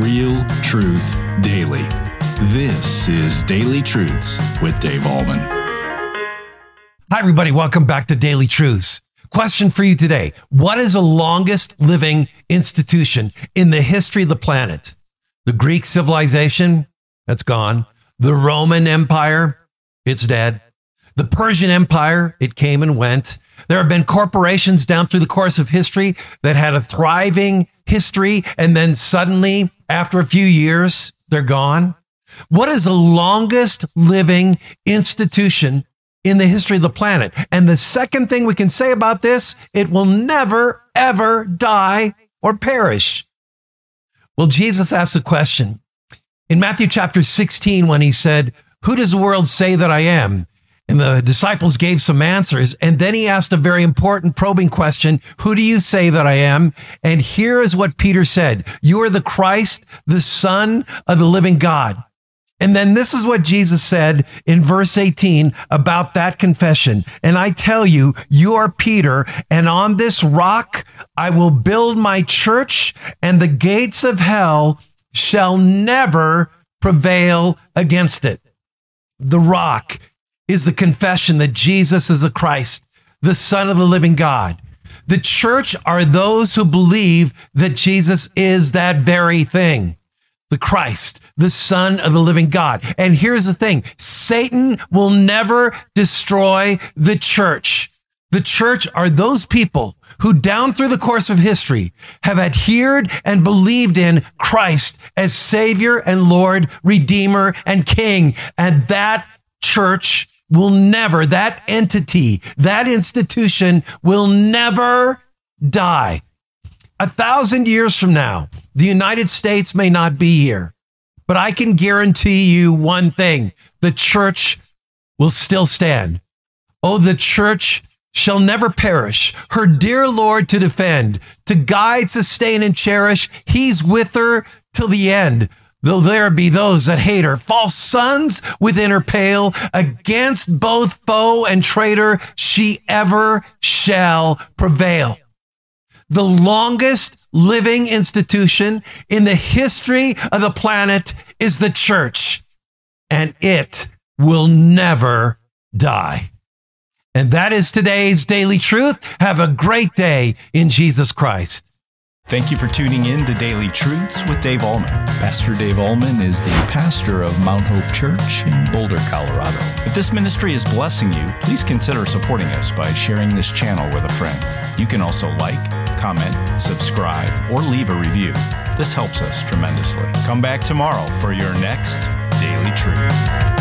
Real truth daily. This is Daily Truths with Dave Ahlman. Hi, everybody. Welcome back to Daily Truths. Question for you today What is the longest living institution in the history of the planet? The Greek civilization? That's gone. The Roman Empire? It's dead. The Persian Empire? It came and went. There have been corporations down through the course of history that had a thriving history, and then suddenly, after a few years, they're gone. What is the longest living institution in the history of the planet? And the second thing we can say about this, it will never, ever die or perish. Well, Jesus asked a question in Matthew chapter 16 when he said, Who does the world say that I am? And the disciples gave some answers. And then he asked a very important probing question. Who do you say that I am? And here is what Peter said. You are the Christ, the son of the living God. And then this is what Jesus said in verse 18 about that confession. And I tell you, you are Peter, and on this rock I will build my church, and the gates of hell shall never prevail against it. The rock is the confession that Jesus is the Christ, the Son of the living God. The church are those who believe that Jesus is that very thing. The Christ, the Son of the living God. And here's the thing. Satan will never destroy the church. The church are those people who down through the course of history have adhered and believed in Christ as Savior and Lord, Redeemer and King. And that church will never, that entity, that institution will never die. A thousand years from now, the United States may not be here, but I can guarantee you one thing the church will still stand. Oh, the church shall never perish, her dear Lord to defend, to guide, sustain, and cherish. He's with her till the end. Though there be those that hate her, false sons within her pale, against both foe and traitor, she ever shall prevail. The longest living institution in the history of the planet is the church, and it will never die. And that is today's daily truth. Have a great day in Jesus Christ. Thank you for tuning in to Daily Truths with Dave Ahlman. Pastor Dave Ahlman is the pastor of Mount Hope Church in Boulder, Colorado. If this ministry is blessing you, please consider supporting us by sharing this channel with a friend. You can also like, comment, subscribe, or leave a review. This helps us tremendously. Come back tomorrow for your next Daily Truth.